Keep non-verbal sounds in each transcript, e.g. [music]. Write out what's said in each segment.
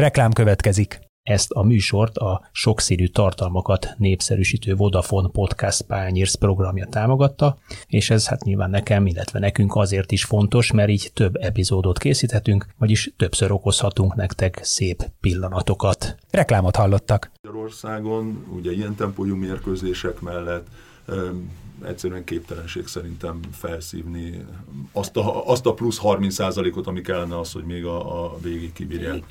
Reklám következik. Ezt a műsort a sokszínű tartalmakat népszerűsítő Vodafone Podcast Pányérsz programja támogatta, és ez hát nyilván nekem, illetve nekünk azért is fontos, mert így több epizódot készíthetünk, vagyis többször okozhatunk nektek szép pillanatokat. Reklámot hallottak. Magyarországon ugye ilyen tempójú mérkőzések mellett egyszerűen képtelenség szerintem felszívni azt a, azt a plusz 30%-ot, ami kellene az, hogy még a, a végig kibírják.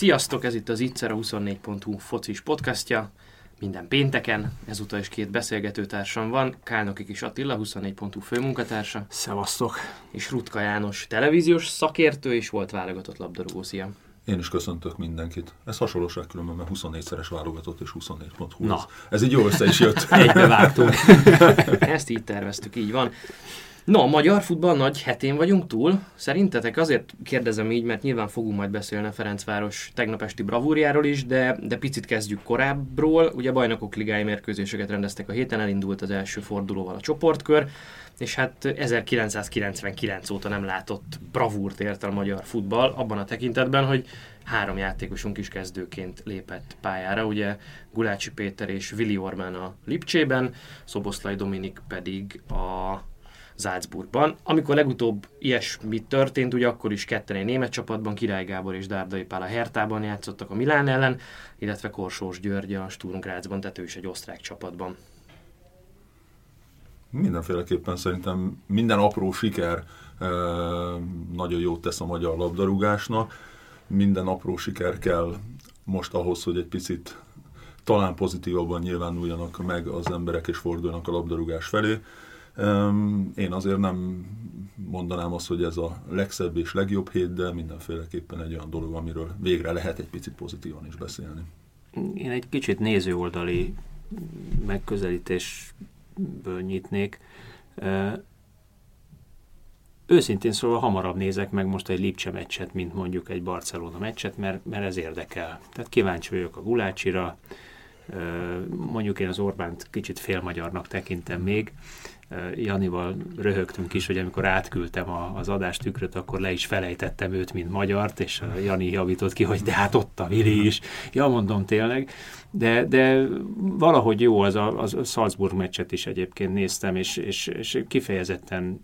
Sziasztok, ez itt az Itzer a 24.hu focis podcastja. Minden pénteken, ezúttal is két beszélgetőtársam van, Kálnoki Kis Attila, 24.hu főmunkatársa. Szevasztok! És Rutka János, televíziós szakértő és volt válogatott labdarúgó. Szia! Én is köszöntök mindenkit. Ez hasonlóság különben, mert 24-szeres válogatott és 24.hu. Na. Ez így jó össze is jött. Egybe vágtunk. Ezt így terveztük, így van. No, a magyar futball nagy hetén vagyunk túl. Szerintetek azért kérdezem így, mert nyilván fogunk majd beszélni a Ferencváros tegnap esti bravúrjáról is, de, de picit kezdjük korábbról. Ugye bajnokok ligája mérkőzéseket rendeztek a héten, elindult az első fordulóval a csoportkör, és hát 1999 óta nem látott bravúrt ért a magyar futball, abban a tekintetben, hogy három játékosunk is kezdőként lépett pályára, ugye Gulácsi Péter és Vili Ormán a Lipcsében, Szoboszlai Dominik pedig a Salzburgban. Amikor legutóbb ilyesmi történt, ugye akkor is ketten egy német csapatban, Király Gábor és Dárdai Pál a Hertában játszottak a Milán ellen, illetve Korsós György a Sturm Grazban, tehát ő is egy osztrák csapatban. Mindenféleképpen szerintem minden apró siker e, nagyon jót tesz a magyar labdarúgásnak. Minden apró siker kell most ahhoz, hogy egy picit talán pozitívabban nyilvánuljanak meg az emberek és fordulnak a labdarúgás felé. Én azért nem mondanám azt, hogy ez a legszebb és legjobb hét, de mindenféleképpen egy olyan dolog, amiről végre lehet egy picit pozitívan is beszélni. Én egy kicsit nézőoldali megközelítésből nyitnék. Őszintén szóval hamarabb nézek meg most egy Lipcse meccset, mint mondjuk egy Barcelona meccset, mert, mert ez érdekel. Tehát kíváncsi vagyok a Gulácsira, mondjuk én az Orbánt kicsit félmagyarnak tekintem még, Janival röhögtünk is, hogy amikor átküldtem a, az adástükröt, akkor le is felejtettem őt, mint magyart, és Jani javított ki, hogy de hát ott a Vili is. Ja, mondom tényleg. De, de valahogy jó az a, az a Salzburg meccset is egyébként néztem, és, és, és kifejezetten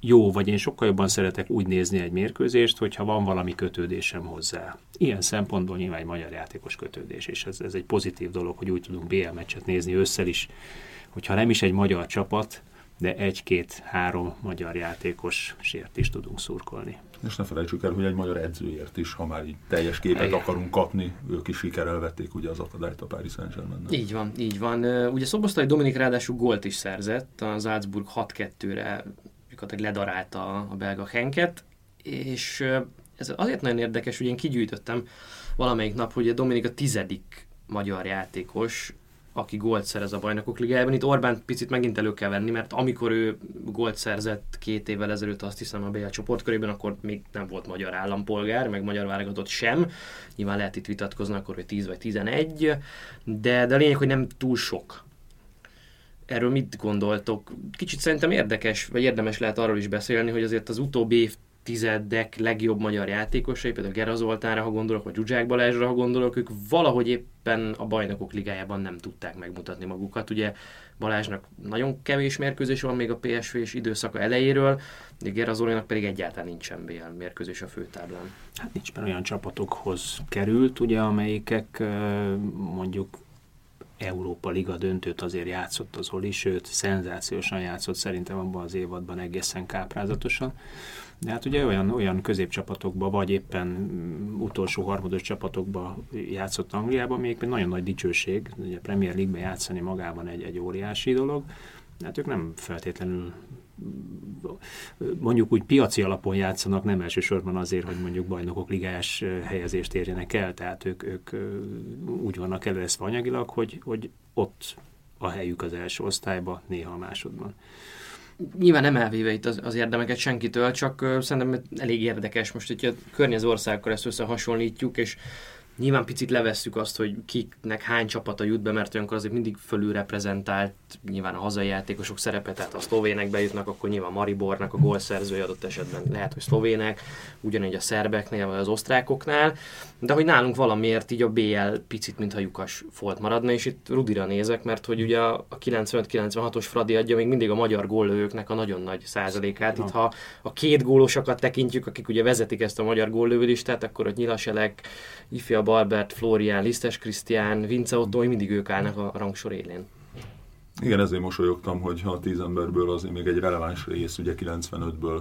jó, vagy én sokkal jobban szeretek úgy nézni egy mérkőzést, hogyha van valami kötődésem hozzá. Ilyen szempontból nyilván egy magyar játékos kötődés, és ez, ez egy pozitív dolog, hogy úgy tudunk BL meccset nézni össze is, hogyha nem is egy magyar csapat, de egy-két-három magyar játékos sért is tudunk szurkolni. És ne felejtsük el, hogy egy magyar edzőért is, ha már így teljes képet Igen. akarunk kapni, ők is sikerrel vették ugye az akadályt a Paris saint germain Így van, így van. Ugye Szoboszlai Dominik ráadásul gólt is szerzett, a Salzburg 6-2-re gyakorlatilag ledarálta a belga Henket, és ez azért nagyon érdekes, hogy én kigyűjtöttem valamelyik nap, hogy a Dominik a tizedik magyar játékos, aki gólt szerez a bajnokok ligájában. Itt Orbán picit megint elő kell venni, mert amikor ő gólt szerzett két évvel ezelőtt, azt hiszem a BL csoportkörében, akkor még nem volt magyar állampolgár, meg magyar válogatott sem. Nyilván lehet itt vitatkozni akkor, hogy 10 vagy 11, de, de a lényeg, hogy nem túl sok. Erről mit gondoltok? Kicsit szerintem érdekes, vagy érdemes lehet arról is beszélni, hogy azért az utóbbi év tizedek legjobb magyar játékosai, például Gera Zoltánra, ha gondolok, vagy Zsuzsák Balázsra, ha gondolok, ők valahogy éppen a bajnokok ligájában nem tudták megmutatni magukat. Ugye Balázsnak nagyon kevés mérkőzés van még a PSV és időszaka elejéről, de Gera Zolinak pedig egyáltalán nincsen BL mérkőzés a főtáblán. Hát nincs olyan csapatokhoz került, ugye, amelyikek mondjuk Európa Liga döntőt azért játszott az Oli, sőt, szenzációsan játszott szerintem abban az évadban egészen káprázatosan. De hát ugye olyan, olyan középcsapatokba, vagy éppen utolsó harmados csapatokba játszott Angliában, még nagyon nagy dicsőség, ugye a Premier League-ben játszani magában egy, egy óriási dolog. Hát ők nem feltétlenül mondjuk úgy piaci alapon játszanak, nem elsősorban azért, hogy mondjuk bajnokok ligájás helyezést érjenek el, tehát ők, ők úgy vannak előreszve anyagilag, hogy, hogy ott a helyük az első osztályban, néha a másodban. Nyilván nem elvéve itt az, az érdemeket senkitől, csak uh, szerintem elég érdekes most, hogyha környező országokkal ezt összehasonlítjuk, és Nyilván picit levesszük azt, hogy kiknek hány csapata jut be, mert olyankor azért mindig fölül reprezentált nyilván a hazai játékosok szerepe, tehát a szlovének bejutnak, akkor nyilván Maribornak a gólszerzője adott esetben lehet, hogy szlovének, ugyanígy a szerbeknél vagy az osztrákoknál, de hogy nálunk valamiért így a BL picit, mintha lyukas volt maradna, és itt Rudira nézek, mert hogy ugye a 95-96-os Fradi adja még mindig a magyar góllövőknek a nagyon nagy százalékát. Itt ha a két gólosokat tekintjük, akik ugye vezetik ezt a magyar góllövőlistát, akkor ott Nyilaselek, Ifja Albert, Florian, Lisztes Krisztián, Vince Otto, mindig ők állnak a rangsor élén. Igen, ezért mosolyogtam, hogy ha a tíz emberből azért még egy releváns rész, ugye 95-ből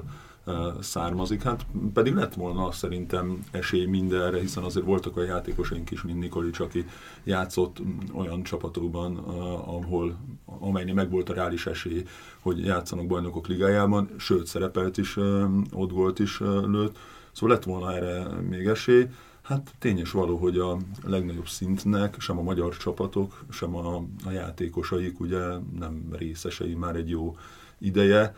származik. Hát pedig lett volna szerintem esély mindenre, hiszen azért voltak a játékosaink is, mint Nikolics, aki játszott olyan csapatokban, ahol, amelynél meg volt a reális esély, hogy játszanak bajnokok ligájában, sőt szerepelt is, ott volt is lőtt, szóval lett volna erre még esély. Hát tény és való, hogy a legnagyobb szintnek sem a magyar csapatok, sem a, a játékosaik ugye nem részesei már egy jó ideje,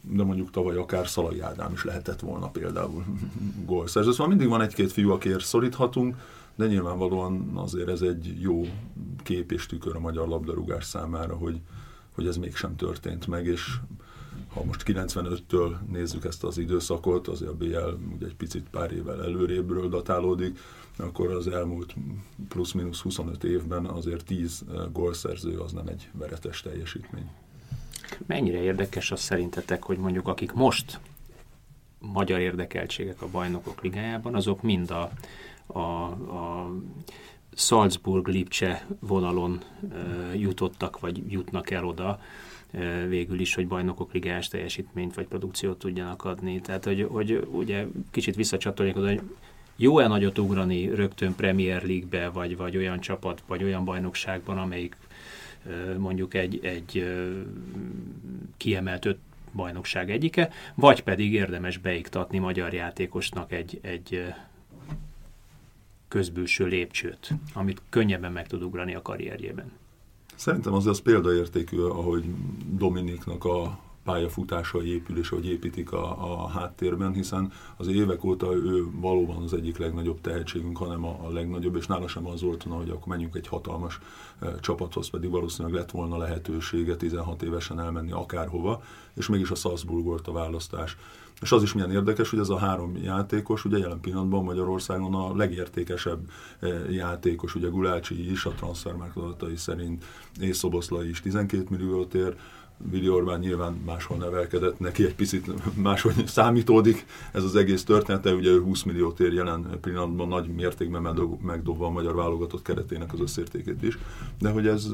de mondjuk tavaly akár Szalai Ádám is lehetett volna például [laughs] gólszerző. Szóval mindig van egy-két fiú, akiért szoríthatunk, de nyilvánvalóan azért ez egy jó kép és tükör a magyar labdarúgás számára, hogy, hogy ez mégsem történt meg, és ha most 95-től nézzük ezt az időszakot, azért a BL ugye egy picit pár évvel előrébről datálódik, akkor az elmúlt plusz-minusz 25 évben azért 10 gólszerző az nem egy veretes teljesítmény. Mennyire érdekes az szerintetek, hogy mondjuk akik most magyar érdekeltségek a bajnokok ligájában, azok mind a, a, a Salzburg-Lipcse vonalon e, jutottak, vagy jutnak el oda, végül is, hogy bajnokok ligájás teljesítményt vagy produkciót tudjanak adni. Tehát, hogy, hogy ugye kicsit visszacsatolnék oda, hogy jó-e nagyot ugrani rögtön Premier League-be, vagy, vagy olyan csapat, vagy olyan bajnokságban, amelyik mondjuk egy, egy kiemelt öt bajnokság egyike, vagy pedig érdemes beiktatni magyar játékosnak egy, egy közbülső lépcsőt, amit könnyebben meg tud ugrani a karrierjében. Szerintem az az példaértékű, ahogy Dominiknak a pályafutása épül, és hogy építik a, a háttérben, hiszen az évek óta ő valóban az egyik legnagyobb tehetségünk, hanem a, a legnagyobb, és nála sem az volt, hogy akkor menjünk egy hatalmas e, csapathoz, pedig valószínűleg lett volna lehetősége 16 évesen elmenni akárhova, és mégis a Salzburg volt a választás. És az is milyen érdekes, hogy ez a három játékos, ugye jelen pillanatban Magyarországon a legértékesebb e, játékos, ugye Gulácsi is a transfermarkt adatai szerint, és Szoboszlai is 12 milliót ér, Vili Orbán nyilván máshol nevelkedett, neki egy picit máshogy számítódik ez az egész története, ugye ő 20 milliót ér jelen pillanatban nagy mértékben megdobva a magyar válogatott keretének az összértékét is, de hogy ez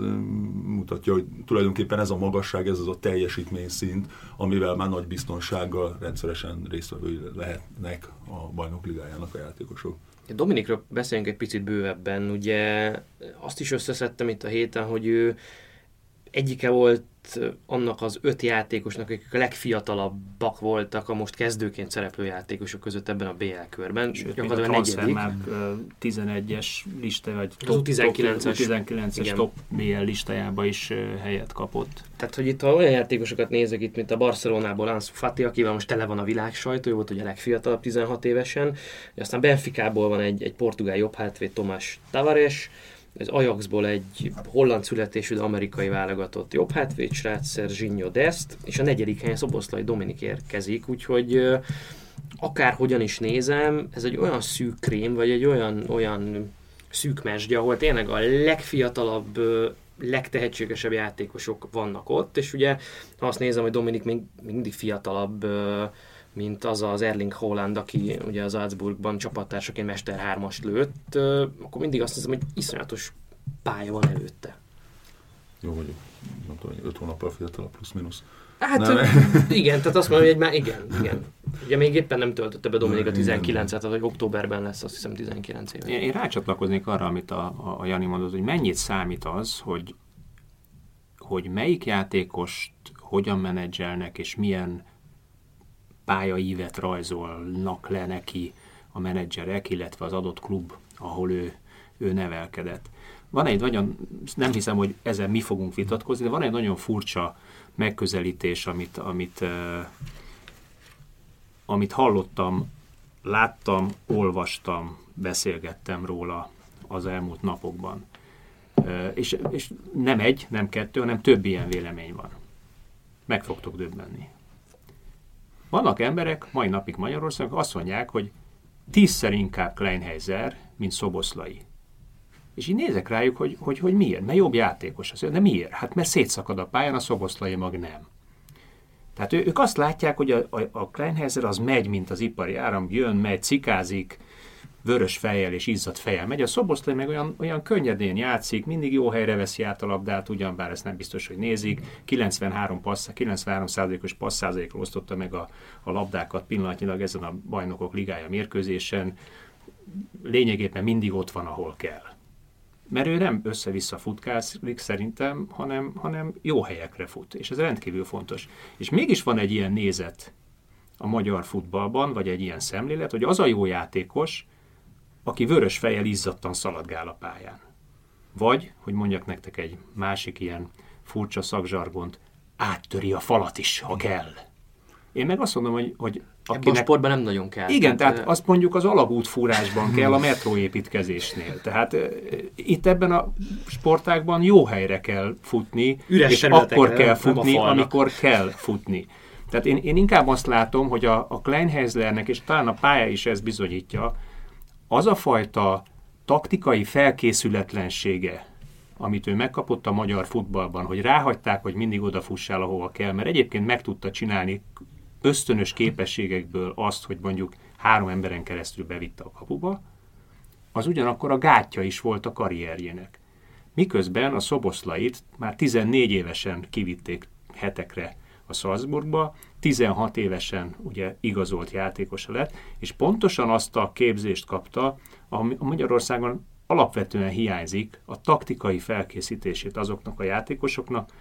mutatja, hogy tulajdonképpen ez a magasság, ez az a teljesítmény szint, amivel már nagy biztonsággal rendszeresen résztvevői lehetnek a bajnok ligájának a játékosok. Dominikről beszéljünk egy picit bővebben, ugye azt is összeszedtem itt a héten, hogy ő egyike volt annak az öt játékosnak, akik a legfiatalabbak voltak a most kezdőként szereplő játékosok között ebben a BL körben. Sőt, gyakorlatilag a negyedik. Már 11-es lista, vagy top, 19-es, 19-es top BL listájába is helyet kapott. Tehát, hogy itt ha olyan játékosokat nézek itt, mint a Barcelonából Ansu Fati, akivel most tele van a világ sajtó, ő volt ugye a legfiatalabb 16 évesen, aztán Benficából van egy, egy portugál jobb hátvéd Tomás Tavares, az Ajaxból egy holland születésű, de amerikai válogatott. Jobb hátvéd, srác Serginho Dest, és a negyedik helyen Szoboszlai Dominik érkezik, úgyhogy akárhogyan is nézem, ez egy olyan szűk krém, vagy egy olyan, olyan szűk mesdje, ahol tényleg a legfiatalabb, legtehetségesebb játékosok vannak ott, és ugye ha azt nézem, hogy Dominik még mindig fiatalabb, mint az az Erling Holland, aki ugye az Salzburgban csapattársaként Mester 3 lőtt, akkor mindig azt hiszem, hogy iszonyatos pálya van előtte. Jó vagyok. Nem tudom, hogy 5 hónappal fiatalabb plusz-minusz. Hát nem. igen, tehát azt mondom, hogy már igen, [laughs] igen. Ugye még éppen nem töltötte be Dominika 19-et, tehát hogy októberben lesz azt hiszem 19 éve. Én, én rácsatlakoznék arra, amit a, a, a Jani mondott, hogy mennyit számít az, hogy, hogy melyik játékost hogyan menedzselnek, és milyen pályaívet rajzolnak le neki a menedzserek, illetve az adott klub, ahol ő, ő nevelkedett. Van egy nagyon, nem hiszem, hogy ezen mi fogunk vitatkozni, de van egy nagyon furcsa megközelítés, amit, amit, uh, amit hallottam láttam, olvastam, beszélgettem róla az elmúlt napokban. És, és nem egy, nem kettő, hanem több ilyen vélemény van. Meg fogtok döbbenni. Vannak emberek, mai napig Magyarországon azt mondják, hogy tízszer inkább Kleinheiser, mint Szoboszlai. És így nézek rájuk, hogy, hogy, hogy miért, mert jobb játékos az. De miért? Hát mert szétszakad a pályán, a Szoboszlai mag nem. Tehát ő, ők azt látják, hogy a, a, a Kleinheiser az megy, mint az ipari áram, jön, megy, cikázik, vörös fejjel és izzadt fejjel megy. A Szoboszlai meg olyan, olyan könnyedén játszik, mindig jó helyre veszi át a labdát, ugyanbár ezt nem biztos, hogy nézik. 93 passz, 93 os passz százalékról osztotta meg a, a labdákat pillanatnyilag ezen a bajnokok ligája mérkőzésen. Lényegében mindig ott van, ahol kell. Mert ő nem össze-vissza futkázik szerintem, hanem, hanem jó helyekre fut, és ez rendkívül fontos. És mégis van egy ilyen nézet a magyar futballban, vagy egy ilyen szemlélet, hogy az a jó játékos, aki vörös fejjel izzadtan szaladgál a pályán. Vagy, hogy mondjak nektek egy másik ilyen furcsa szakzsargont, áttöri a falat is, ha kell. Én meg azt mondom, hogy, hogy akinek... Ebben a sportban nem nagyon kell. Igen, tehát, tehát azt mondjuk az alagútfúrásban kell a metróépítkezésnél. Tehát itt ebben a sportákban jó helyre kell futni, Üres és akkor kell futni, amikor kell futni. Tehát én, én inkább azt látom, hogy a, a Kleinheislernek, és talán a pálya is ezt bizonyítja, az a fajta taktikai felkészületlensége, amit ő megkapott a magyar futballban, hogy ráhagyták, hogy mindig odafussál, ahova kell, mert egyébként meg tudta csinálni ösztönös képességekből azt, hogy mondjuk három emberen keresztül bevitte a kapuba, az ugyanakkor a gátja is volt a karrierjének. Miközben a Szoboszlait már 14 évesen kivitték hetekre a Salzburgba, 16 évesen ugye igazolt játékosa lett, és pontosan azt a képzést kapta, ami Magyarországon alapvetően hiányzik a taktikai felkészítését azoknak a játékosoknak,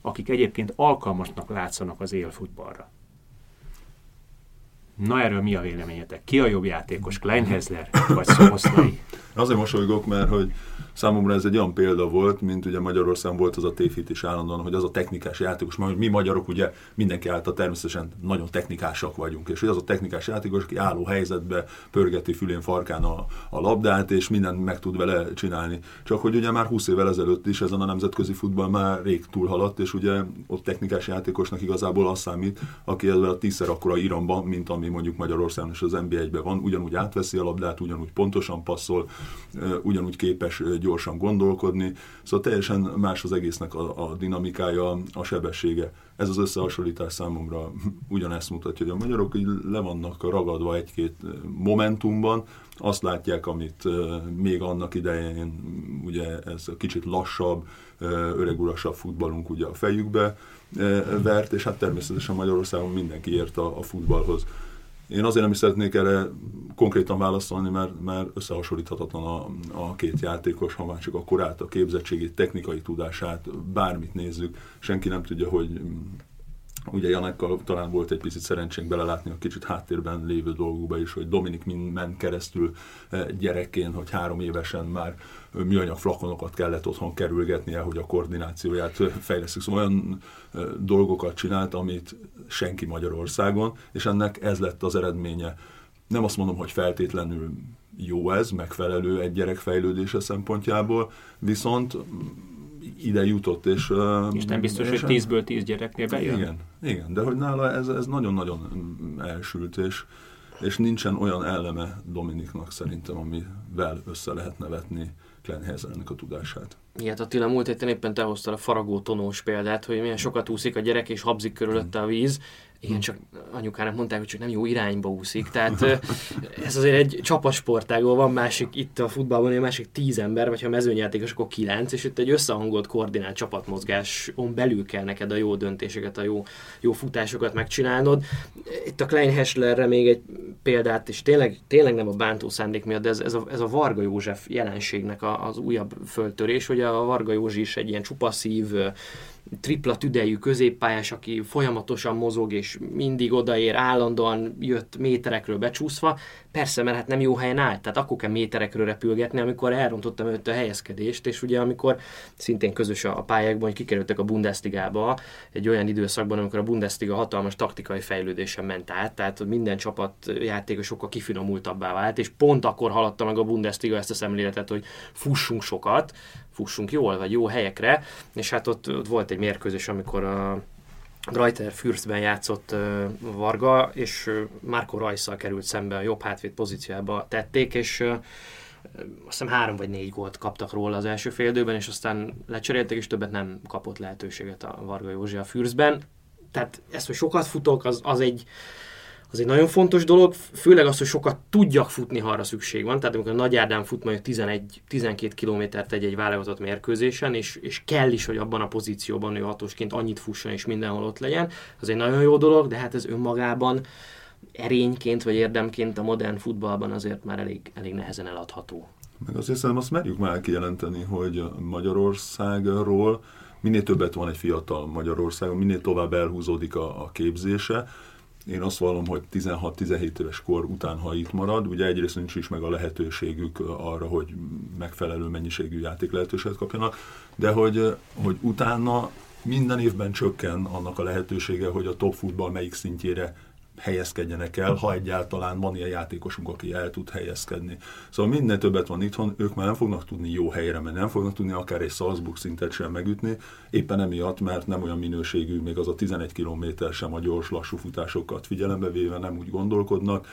akik egyébként alkalmasnak látszanak az élfutballra. Na erről mi a véleményetek? Ki a jobb játékos? Kleinhezler vagy Szoboszlai? Azért mosolygok, mert hogy számomra ez egy olyan példa volt, mint ugye Magyarországon volt az a tévhit is állandóan, hogy az a technikás játékos, mert mi magyarok ugye mindenki által természetesen nagyon technikásak vagyunk, és hogy az a technikás játékos, aki álló helyzetbe pörgeti fülén farkán a, a labdát, és mindent meg tud vele csinálni. Csak hogy ugye már 20 évvel ezelőtt is ezen a nemzetközi futball már rég túlhaladt, és ugye ott technikás játékosnak igazából az számít, aki ezzel a tízszer akkora iramban, mint ami mondjuk Magyarországon és az NBA-ben van, ugyanúgy átveszi a labdát, ugyanúgy pontosan passzol, ugyanúgy képes gyorsan gondolkodni, szóval teljesen más az egésznek a, a dinamikája, a sebessége. Ez az összehasonlítás számomra [laughs] ugyanezt mutatja, hogy a magyarok így le vannak ragadva egy-két momentumban, azt látják, amit még annak idején ugye ez a kicsit lassabb, öregurasabb futballunk ugye a fejükbe vert, és hát természetesen Magyarországon mindenki ért a, a futballhoz. Én azért nem is szeretnék erre konkrétan válaszolni, mert, mert összehasonlíthatatlan a, a két játékos, ha már csak a korát, a képzettségét, technikai tudását, bármit nézzük, senki nem tudja, hogy Ugye Janekkal talán volt egy picit szerencsénk belelátni a kicsit háttérben lévő dolgokba is, hogy Dominik ment keresztül eh, gyerekként, hogy három évesen már műanyag flakonokat kellett otthon kerülgetnie, hogy a koordinációját fejlesztük. Szóval olyan eh, dolgokat csinált, amit senki Magyarországon, és ennek ez lett az eredménye. Nem azt mondom, hogy feltétlenül jó ez, megfelelő egy gyerek fejlődése szempontjából, viszont ide jutott, és... És nem biztos, és hogy tízből tíz gyereknél bejön? Igen, igen, de hogy nála ez, ez nagyon-nagyon elsült, és, és nincsen olyan eleme Dominiknak szerintem, amivel össze lehetne vetni Klenhelyzelnek a tudását. Igen, Attila, múlt héten éppen te hoztad a faragó tonós példát, hogy milyen sokat úszik a gyerek, és habzik körülötte a víz, igen, csak anyukának mondták, hogy csak nem jó irányba úszik. Tehát ez azért egy csapasportágból van másik, itt a futballban egy másik tíz ember, vagy ha mezőnyjátékos, akkor kilenc, és itt egy összehangolt, koordinált csapatmozgáson belül kell neked a jó döntéseket, a jó, jó futásokat megcsinálnod. Itt a Klein Hesslerre még egy példát, és tényleg, tényleg nem a bántó szándék miatt, de ez, ez, a, ez a Varga József jelenségnek a, az újabb föltörés, hogy a Varga Józsi is egy ilyen csupaszív, tripla tüdejű középpályás, aki folyamatosan mozog és mindig odaér, állandóan jött méterekről becsúszva. Persze, mert hát nem jó helyen állt, tehát akkor kell méterekről repülgetni, amikor elrontottam őt a helyezkedést, és ugye amikor szintén közös a pályákban, hogy kikerültek a Bundesligába egy olyan időszakban, amikor a Bundesliga hatalmas taktikai fejlődésen ment át, tehát minden csapat játékos sokkal kifinomultabbá vált, és pont akkor haladta meg a Bundesliga ezt a szemléletet, hogy fussunk sokat, fussunk jól, vagy jó helyekre, és hát ott, ott volt egy mérkőzés, amikor a Greiter Fürstben játszott Varga, és Marco Rajszal került szembe a jobb hátvéd pozíciójába tették, és uh, azt hiszem három vagy négy gólt kaptak róla az első fél és aztán lecseréltek, és többet nem kapott lehetőséget a Varga Józsi a Fürstben. Tehát ezt, hogy sokat futok, az, az egy az egy nagyon fontos dolog, főleg az, hogy sokat tudjak futni, ha arra szükség van. Tehát amikor a Nagy Ádám fut mondjuk 11-12 kilométert egy, egy válogatott mérkőzésen, és, és kell is, hogy abban a pozícióban ő hatósként annyit fusson és mindenhol ott legyen, az egy nagyon jó dolog, de hát ez önmagában erényként vagy érdemként a modern futballban azért már elég, elég nehezen eladható. Meg azért szerintem azt merjük már kijelenteni, hogy Magyarországról minél többet van egy fiatal Magyarországon, minél tovább elhúzódik a, a képzése, én azt vallom, hogy 16-17 éves kor után, ha itt marad, ugye egyrészt nincs is meg a lehetőségük arra, hogy megfelelő mennyiségű játék lehetőséget kapjanak, de hogy, hogy utána minden évben csökken annak a lehetősége, hogy a top futball melyik szintjére helyezkedjenek el, ha egyáltalán van ilyen játékosunk, aki el tud helyezkedni. Szóval minden többet van itthon, ők már nem fognak tudni jó helyre menni, nem fognak tudni akár egy Salzburg szintet sem megütni, éppen emiatt, mert nem olyan minőségű, még az a 11 km sem a gyors, lassú futásokat figyelembe véve nem úgy gondolkodnak,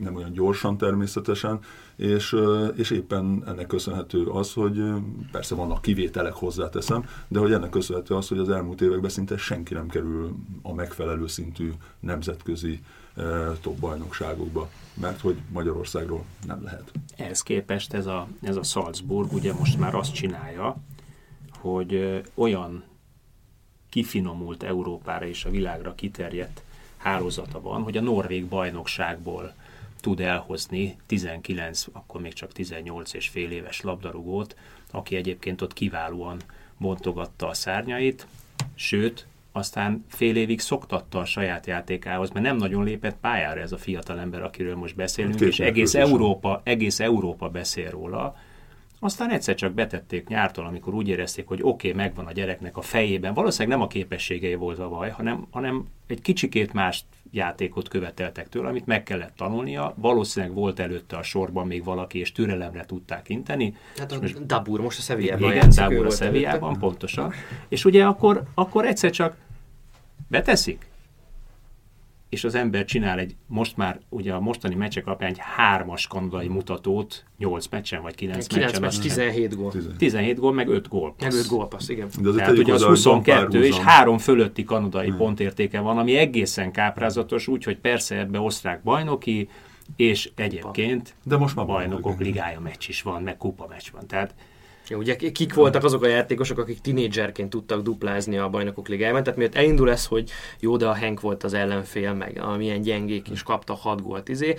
nem olyan gyorsan természetesen, és, és éppen ennek köszönhető az, hogy persze vannak kivételek hozzáteszem, de hogy ennek köszönhető az, hogy az elmúlt években szinte senki nem kerül a megfelelő szintű nemzetközi top bajnokságokba, mert hogy Magyarországról nem lehet. Ehhez képest ez a, ez a Salzburg ugye most már azt csinálja, hogy olyan kifinomult Európára és a világra kiterjedt hálózata van, hogy a Norvég bajnokságból tud elhozni 19, akkor még csak 18 és fél éves labdarúgót, aki egyébként ott kiválóan bontogatta a szárnyait, sőt, aztán fél évig szoktatta a saját játékához, mert nem nagyon lépett pályára ez a fiatal ember, akiről most beszélünk, Két és egész Európa, egész Európa beszél róla. Aztán egyszer csak betették nyártól, amikor úgy érezték, hogy oké, okay, megvan a gyereknek a fejében. Valószínűleg nem a képességei volt a baj, hanem, hanem egy kicsikét mást játékot követeltek tőle, amit meg kellett tanulnia. Valószínűleg volt előtte a sorban még valaki, és türelemre tudták inteni. Hát a most, Dabur most a Sevillában Igen, Dabur a Sevillában, pontosan. És ugye akkor, akkor egyszer csak beteszik, és az ember csinál egy, most már ugye a mostani meccsek alapján egy hármas kanadai mutatót, 8 meccsen vagy 9, 9 meccsen. meccs, 17 gól. 17 gól, meg 5 gól. Meg 5 gól passz, igen. De Tehát ugye az 22 és 3 fölötti kanadai hmm. pontértéke van, ami egészen káprázatos, úgyhogy persze ebbe osztrák bajnoki, és egyébként De most már bajnokok ligája meccs is van, meg kupa meccs van. Tehát Ja, ugye kik voltak azok a játékosok, akik tinédzserként tudtak duplázni a bajnokok ligájában, tehát miért elindul ez, hogy jó, de a Henk volt az ellenfél, meg amilyen gyengék is kapta 6 gólt izé,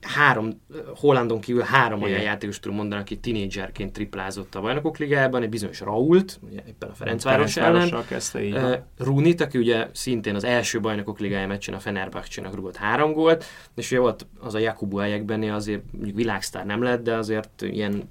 három, Hollandon kívül három olyan játékos tudom mondani, aki tinédzserként triplázott a bajnokok ligájában, egy bizonyos Rault, ugye éppen a Ferencváros ellen, kezdte így. Uh, Runit, aki ugye szintén az első bajnokok ligája meccsen a Fenerbahce-nak rúgott három gólt, és ugye volt az a Jakubu Ayekbenni, azért mondjuk világsztár nem lett, de azért ilyen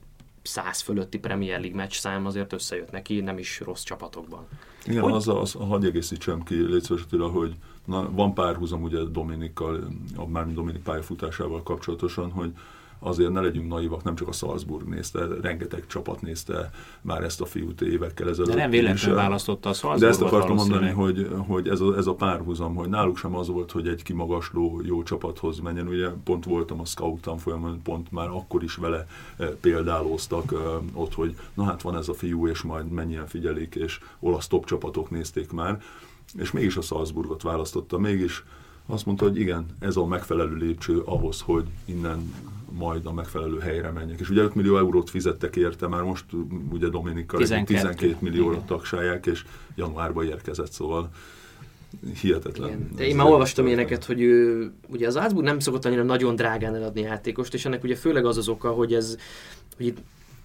száz fölötti Premier League meccs szám azért összejött neki, nem is rossz csapatokban. Igen, hogy... az, az, hagyj egészítsem ki, légy hogy na, van párhuzam ugye Dominikkal, a mármint Dominik pályafutásával kapcsolatosan, hogy azért ne legyünk naivak, nem csak a Salzburg nézte, rengeteg csapat nézte már ezt a fiút évekkel ezelőtt. De nem véletlenül választotta a Salzburg. De ezt akartam mondani, hogy, hogy ez, a, ez a párhuzam, hogy náluk sem az volt, hogy egy kimagasló jó csapathoz menjen. Ugye pont voltam a scout tanfolyamon, pont már akkor is vele e, példálóztak e, ott, hogy na hát van ez a fiú, és majd mennyien figyelik, és olasz top csapatok nézték már. És mégis a Salzburgot választotta, mégis azt mondta, hogy igen, ez a megfelelő lépcső ahhoz, hogy innen majd a megfelelő helyre menjek. És ugye 5 millió eurót fizettek érte, már most ugye Dominikkal 12, 12 millióra tagsálják, és januárban érkezett, szóval hihetetlen. Igen. De én már olvastam ilyeneket, hogy ő, ugye az Álcburg nem szokott annyira nagyon drágán eladni játékost, és ennek ugye főleg az az oka, hogy ez hogy itt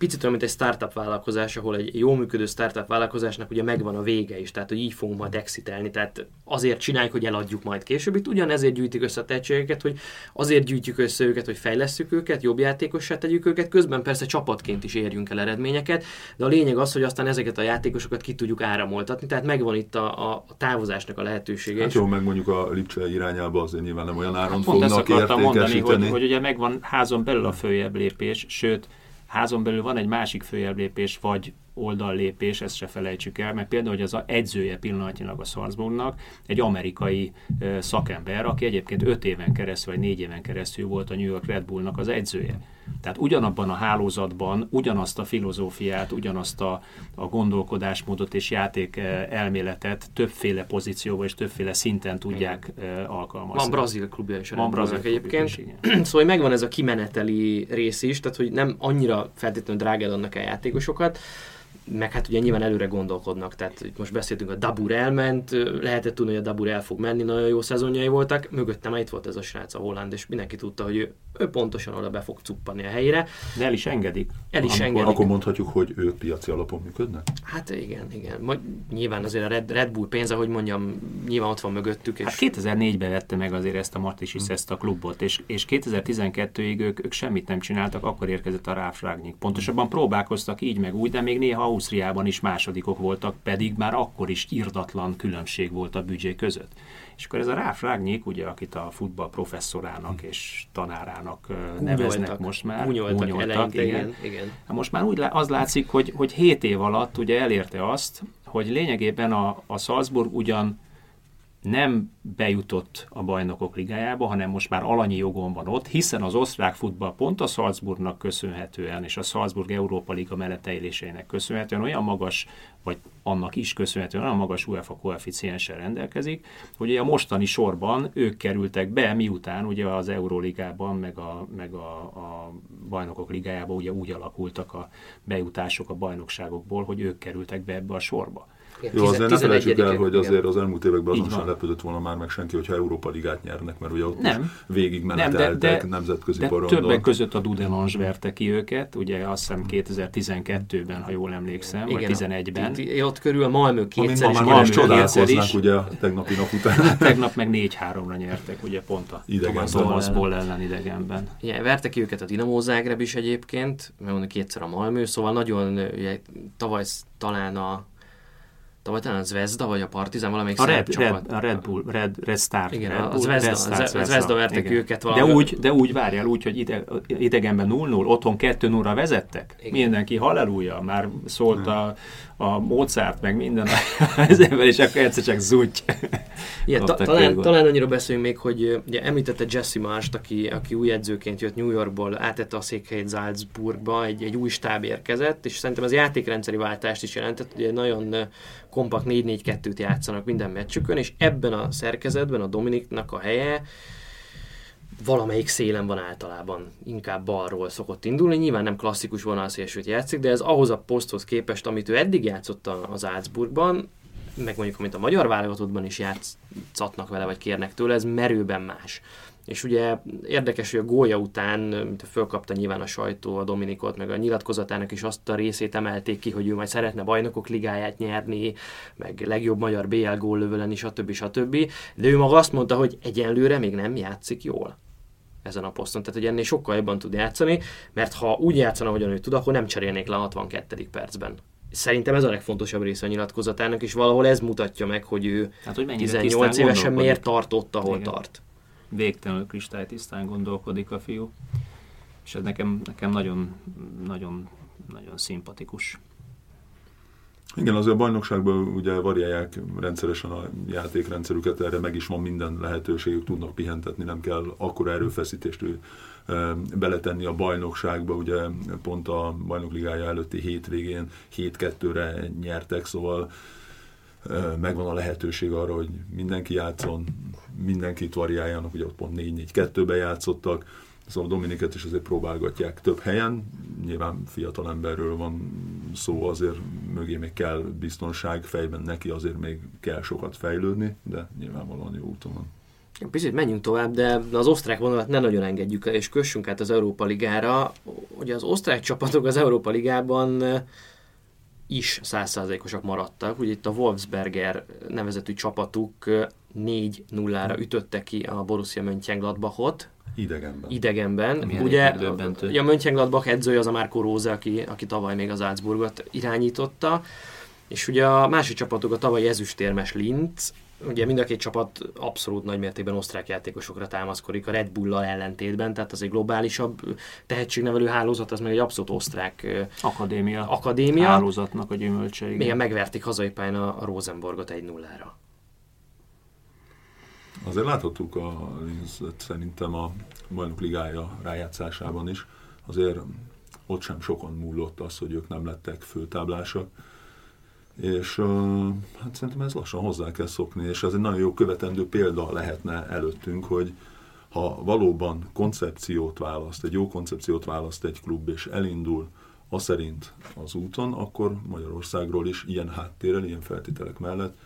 picit olyan, mint egy startup vállalkozás, ahol egy jó működő startup vállalkozásnak ugye megvan a vége is, tehát hogy így fogunk majd exitelni, tehát azért csináljuk, hogy eladjuk majd később. Itt ugyanezért gyűjtik össze a tehetségeket, hogy azért gyűjtjük össze őket, hogy fejlesszük őket, jobb játékossá tegyük őket, közben persze csapatként is érjünk el eredményeket, de a lényeg az, hogy aztán ezeket a játékosokat ki tudjuk áramoltatni, tehát megvan itt a, a távozásnak a lehetősége. Hát is. jó, meg mondjuk a Lipcse irányába azért nyilván nem olyan áron Hát Pont ezt fognak akartam mondani, hogy, hogy ugye megvan házon belül a följebb lépés, sőt, házon belül van egy másik följebb lépés, vagy oldallépés, ezt se felejtsük el, mert például, hogy az a edzője pillanatnyilag a Salzburgnak egy amerikai szakember, aki egyébként 5 éven keresztül, vagy 4 éven keresztül volt a New York Red Bullnak az edzője. Tehát ugyanabban a hálózatban ugyanazt a filozófiát, ugyanazt a, a gondolkodásmódot és játék eh, elméletet többféle pozícióban és többféle szinten tudják eh, alkalmazni. Van brazil klubja is Van brazil klubjuk egyébként. is, igen. [clears throat] szóval megvan ez a kimeneteli rész is, tehát hogy nem annyira feltétlenül drágán adnak el játékosokat, meg hát ugye nyilván előre gondolkodnak, tehát most beszéltünk, a Dabur elment, lehetett tudni, hogy a Dabur el fog menni, nagyon jó szezonjai voltak, mögöttem itt volt ez a srác, a Holland, és mindenki tudta, hogy ő, ő pontosan oda be fog cuppani a helyére. De el is engedik. El is Amikor- engedik. Akkor mondhatjuk, hogy ők piaci alapon működnek? Hát igen, igen. Majd nyilván azért a Red, Red Bull pénze, hogy mondjam, nyilván ott van mögöttük, és Hát 2004-ben vette meg azért ezt a Martisis ezt a klubot, és, és 2012-ig ők, ők semmit nem csináltak, akkor érkezett a Ráf Ragnik. Pontosabban próbálkoztak így meg úgy, de még néha Ausztriában is másodikok voltak, pedig már akkor is irdatlan különbség volt a büdzsé között. És akkor ez a Ráf Ragnik, ugye, akit a futball professzorának és tanárának neveznek most már. gúnyoltak gúnyoltak, eleinte, igen. igen, igen. Hát most már úgy az látszik, hogy, hogy 7 év alatt ugye elérte azt, hogy lényegében a, a Salzburg ugyan nem bejutott a bajnokok ligájába, hanem most már alanyi jogon van ott, hiszen az osztrák futball pont a Salzburgnak köszönhetően, és a Salzburg Európa Liga melletteéléseinek köszönhetően olyan magas, vagy annak is köszönhetően olyan magas UEFA koeficienssel rendelkezik, hogy ugye a mostani sorban ők kerültek be, miután ugye az Euróligában, meg a, meg a, a bajnokok ligájában ugye úgy alakultak a bejutások a bajnokságokból, hogy ők kerültek be ebbe a sorba. Igen, Jó, azért ne felejtsük el, 11-ek, hogy igen. azért az elmúlt években azon sem lepődött volna már meg senki, hogyha Európa Ligát nyernek, mert ugye ott Nem. is végig Nem, de, meneteltek de, nemzetközi de porondon. többek között a Dudelange verte ki őket, ugye azt hiszem 2012-ben, ha jól emlékszem, vagy 11-ben. Itt- Ott körül a Malmö kétszer is Malmö kétszer is. ugye a tegnapi nap után. [laughs] Tegnap meg 4-3-ra nyertek, ugye pont a Idegenben. Thomas Boll ellen idegenben. Igen, verte ki őket a Dinamo Zágreb is egyébként, mert mondjuk kétszer a Malmö, szóval nagyon, ugye, tavaly talán a tavaly talán a Zvezda, vagy a Partizán, valamelyik A Red, csapat. Red, a Red Bull, Red, Red Star. Igen, Red a Bull, Zvezda- Red Star, a Zvezda verte ki igen. őket de valami- úgy, de úgy várjál, úgy, hogy ide, idegenben 0-0, otthon 2-0-ra vezettek. Igen. Mindenki halleluja, már szólt a, a Mozart, meg minden [laughs] ezzel, és akkor egyszer csak zúgy. [laughs] Igen, [laughs] ta, talán, talán annyira beszéljünk még, hogy ugye említette Jesse Marst, aki, aki új edzőként jött New Yorkból, átette a székhelyét Salzburgba, egy, egy új stáb érkezett, és szerintem ez játékrendszeri váltást is jelentett, ugye nagyon kompakt 4-4-2-t játszanak minden meccsükön, és ebben a szerkezetben a Dominiknak a helye valamelyik szélen van általában, inkább balról szokott indulni, nyilván nem klasszikus vonalszélsőt játszik, de ez ahhoz a poszthoz képest, amit ő eddig játszott az Salzburgban, meg mondjuk, amit a magyar válogatottban is játszatnak vele, vagy kérnek tőle, ez merőben más. És ugye érdekes, hogy a gólya után, mint fölkapta nyilván a sajtó a Dominikot, meg a nyilatkozatának is azt a részét emelték ki, hogy ő majd szeretne bajnokok ligáját nyerni, meg legjobb magyar BL góllövő lenni, stb. stb. De ő maga azt mondta, hogy egyenlőre még nem játszik jól ezen a poszton. Tehát, hogy ennél sokkal jobban tud játszani, mert ha úgy játszana, ahogyan ő tud, akkor nem cserélnék le a 62. percben. Szerintem ez a legfontosabb része a nyilatkozatának, és valahol ez mutatja meg, hogy ő Hát, hogy mennyire 18 tisztán évesen miért gondolkodik. tart ott, ahol Igen. tart. Végtelenül kristálytisztán gondolkodik a fiú. És ez nekem, nekem nagyon, nagyon, nagyon szimpatikus. Igen, azért a bajnokságban ugye variálják rendszeresen a játékrendszerüket, erre meg is van minden lehetőségük, tudnak pihentetni, nem kell akkora erőfeszítést beletenni a bajnokságba, ugye pont a bajnokligája előtti hétvégén 7-2-re nyertek, szóval megvan a lehetőség arra, hogy mindenki játszon, mindenkit variáljanak, ugye ott pont 4-4-2-be játszottak, Szóval Dominiket is azért próbálgatják több helyen. Nyilván fiatal emberről van szó, azért mögé még kell biztonság, fejben neki azért még kell sokat fejlődni, de nyilvánvalóan jó úton van. Picit menjünk tovább, de az osztrák vonalat ne nagyon engedjük el, és kössünk át az Európa Ligára. Ugye az osztrák csapatok az Európa Ligában is százszázalékosak maradtak. Ugye itt a Wolfsberger nevezetű csapatuk 4-0-ra ütötte ki a Borussia Mönchengladbachot. Idegenben. Idegenben. Milyen Ugye megdöbbentő. a Mönchengladbach edzője az a Marco Rose, aki, aki tavaly még az Salzburgot irányította. És ugye a másik csapatuk a tavalyi ezüstérmes Linz, ugye mind a két csapat abszolút nagy mértékben osztrák játékosokra támaszkodik a Red Bull-lal ellentétben, tehát az egy globálisabb tehetségnevelő hálózat, az meg egy abszolút osztrák Akadémia, akadémia. hálózatnak a gyümölcse. igen. Igen, megverték hazai pályán a, a Rosenborgot 1-0-ra. Azért láthattuk a Linzet szerintem a bajnok ligája rájátszásában is. Azért ott sem sokan múlott az, hogy ők nem lettek főtáblásak. És uh, hát szerintem ez lassan hozzá kell szokni, és ez egy nagyon jó követendő példa lehetne előttünk, hogy ha valóban koncepciót választ, egy jó koncepciót választ egy klub, és elindul a szerint az úton, akkor Magyarországról is ilyen háttérrel, ilyen feltételek mellett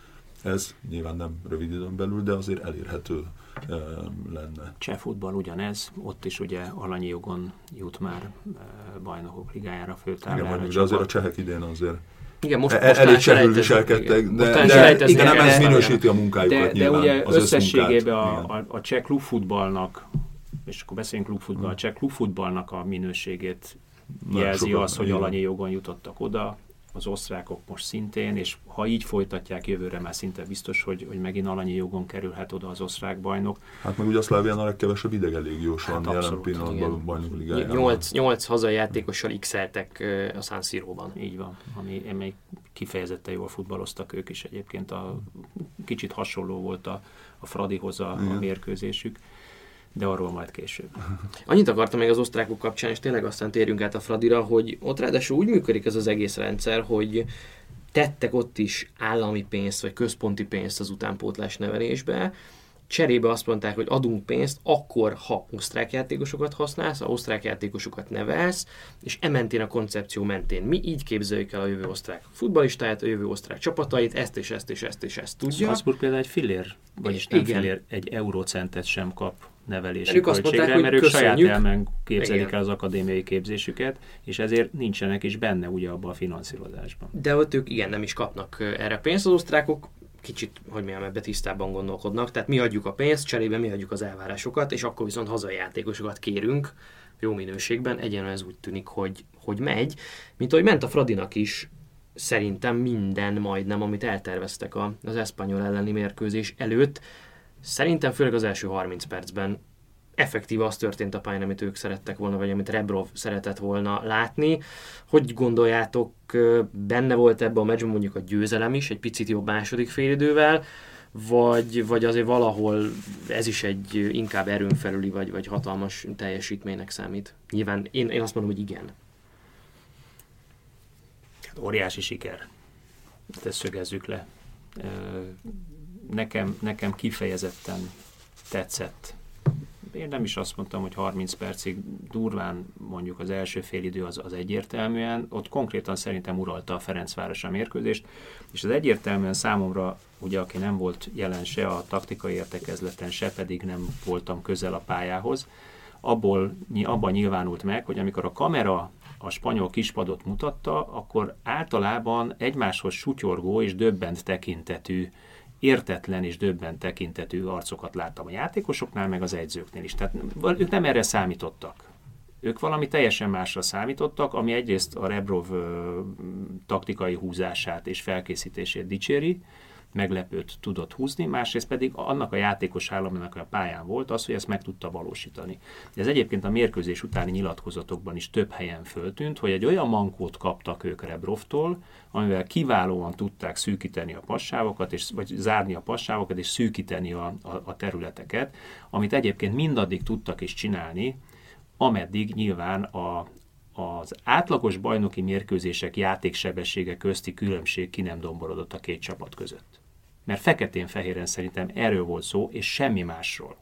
ez nyilván nem rövid időn belül, de azért elérhető e, lenne. Cseh futball ugyanez, ott is ugye alanyi jogon jut már e, bajnokok ligájára Igen, főtáblára. mondjuk, a de azért a csehek idén azért Igen, most, e- most elég csehül viselkedtek, de, de, de nem ez minősíti a munkájukat De, de nyilván, ugye az összességében a, a, a cseh klubfutballnak, és akkor beszéljünk klubfutball, a cseh klubfutballnak a minőségét jelzi sokan, az, hogy igen. alanyi jogon jutottak oda, az osztrákok most szintén, és ha így folytatják jövőre, már szinte biztos, hogy, hogy megint alanyi jogon kerülhet oda az osztrák bajnok. Hát meg ugye a Szlávián a legkevesebb idegen légiós Hát van jelen abszolút, pillanatban igen. a bajnok ligájában. Nyolc, nyolc hazai játékossal x-eltek ö, a San Siro-ban. Így van, ami még kifejezetten jól futballoztak ők is egyébként. A, kicsit hasonló volt a, a Fradihoz a, a mérkőzésük, de arról majd később. [laughs] Annyit akartam még az osztrákok kapcsán, és tényleg aztán térjünk át a Fradira, hogy ott ráadásul úgy működik ez az egész rendszer, hogy tettek ott is állami pénzt, vagy központi pénzt az utánpótlás nevelésbe, cserébe azt mondták, hogy adunk pénzt, akkor, ha osztrák játékosokat használsz, ha osztrák játékosokat nevelsz, és e mentén a koncepció mentén. Mi így képzeljük el a jövő osztrák futballistáját, a jövő osztrák csapatait, ezt és ezt és ezt és ezt tudja. Salzburg például egy fillér, vagyis nem Igen. fillér, egy eurócentet sem kap nevelési Ők költségre, mondták, mert ők saját köszönjük. elmen képzelik Igen. el az akadémiai képzésüket, és ezért nincsenek is benne ugye abban a finanszírozásban. De ott ők igen nem is kapnak erre pénzt. Az osztrákok kicsit, hogy milyen ebbe tisztában gondolkodnak. Tehát mi adjuk a pénzt, cserébe mi adjuk az elvárásokat, és akkor viszont hazai játékosokat kérünk jó minőségben. Egyenlően ez úgy tűnik, hogy, hogy megy. Mint ahogy ment a Fradinak is, szerintem minden majdnem, amit elterveztek az Espanyol elleni mérkőzés előtt. Szerintem főleg az első 30 percben effektíve az történt a pályán, amit ők szerettek volna, vagy amit Rebrov szeretett volna látni. Hogy gondoljátok, benne volt ebbe a meccsben mondjuk a győzelem is, egy picit jobb második félidővel, vagy, vagy azért valahol ez is egy inkább erőn felüli, vagy, vagy hatalmas teljesítménynek számít? Nyilván én, én azt mondom, hogy igen. Hát óriási siker. Ezt szögezzük le. Nekem, nekem kifejezetten tetszett. Én nem is azt mondtam, hogy 30 percig durván mondjuk az első félidő az, az egyértelműen, ott konkrétan szerintem uralta a Ferencváros a mérkőzést, és az egyértelműen számomra, ugye aki nem volt jelen se a taktikai értekezleten, se pedig nem voltam közel a pályához, abból, abban nyilvánult meg, hogy amikor a kamera a spanyol kispadot mutatta, akkor általában egymáshoz sutyorgó és döbbent tekintetű, értetlen és döbbent tekintetű arcokat láttam a játékosoknál, meg az edzőknél is. Tehát ők nem erre számítottak. Ők valami teljesen másra számítottak, ami egyrészt a Rebrov ö, taktikai húzását és felkészítését dicséri, meglepőt tudott húzni, másrészt pedig annak a játékos államnak a pályán volt az, hogy ezt meg tudta valósítani. Ez egyébként a mérkőzés utáni nyilatkozatokban is több helyen föltűnt, hogy egy olyan mankót kaptak ők Rebrovtól, amivel kiválóan tudták szűkíteni a passávokat, és, vagy zárni a passávokat, és szűkíteni a, a, a területeket, amit egyébként mindaddig tudtak is csinálni, ameddig nyilván a, az átlagos bajnoki mérkőzések játéksebessége közti különbség ki nem domborodott a két csapat között. Mert feketén-fehéren szerintem erről volt szó, és semmi másról.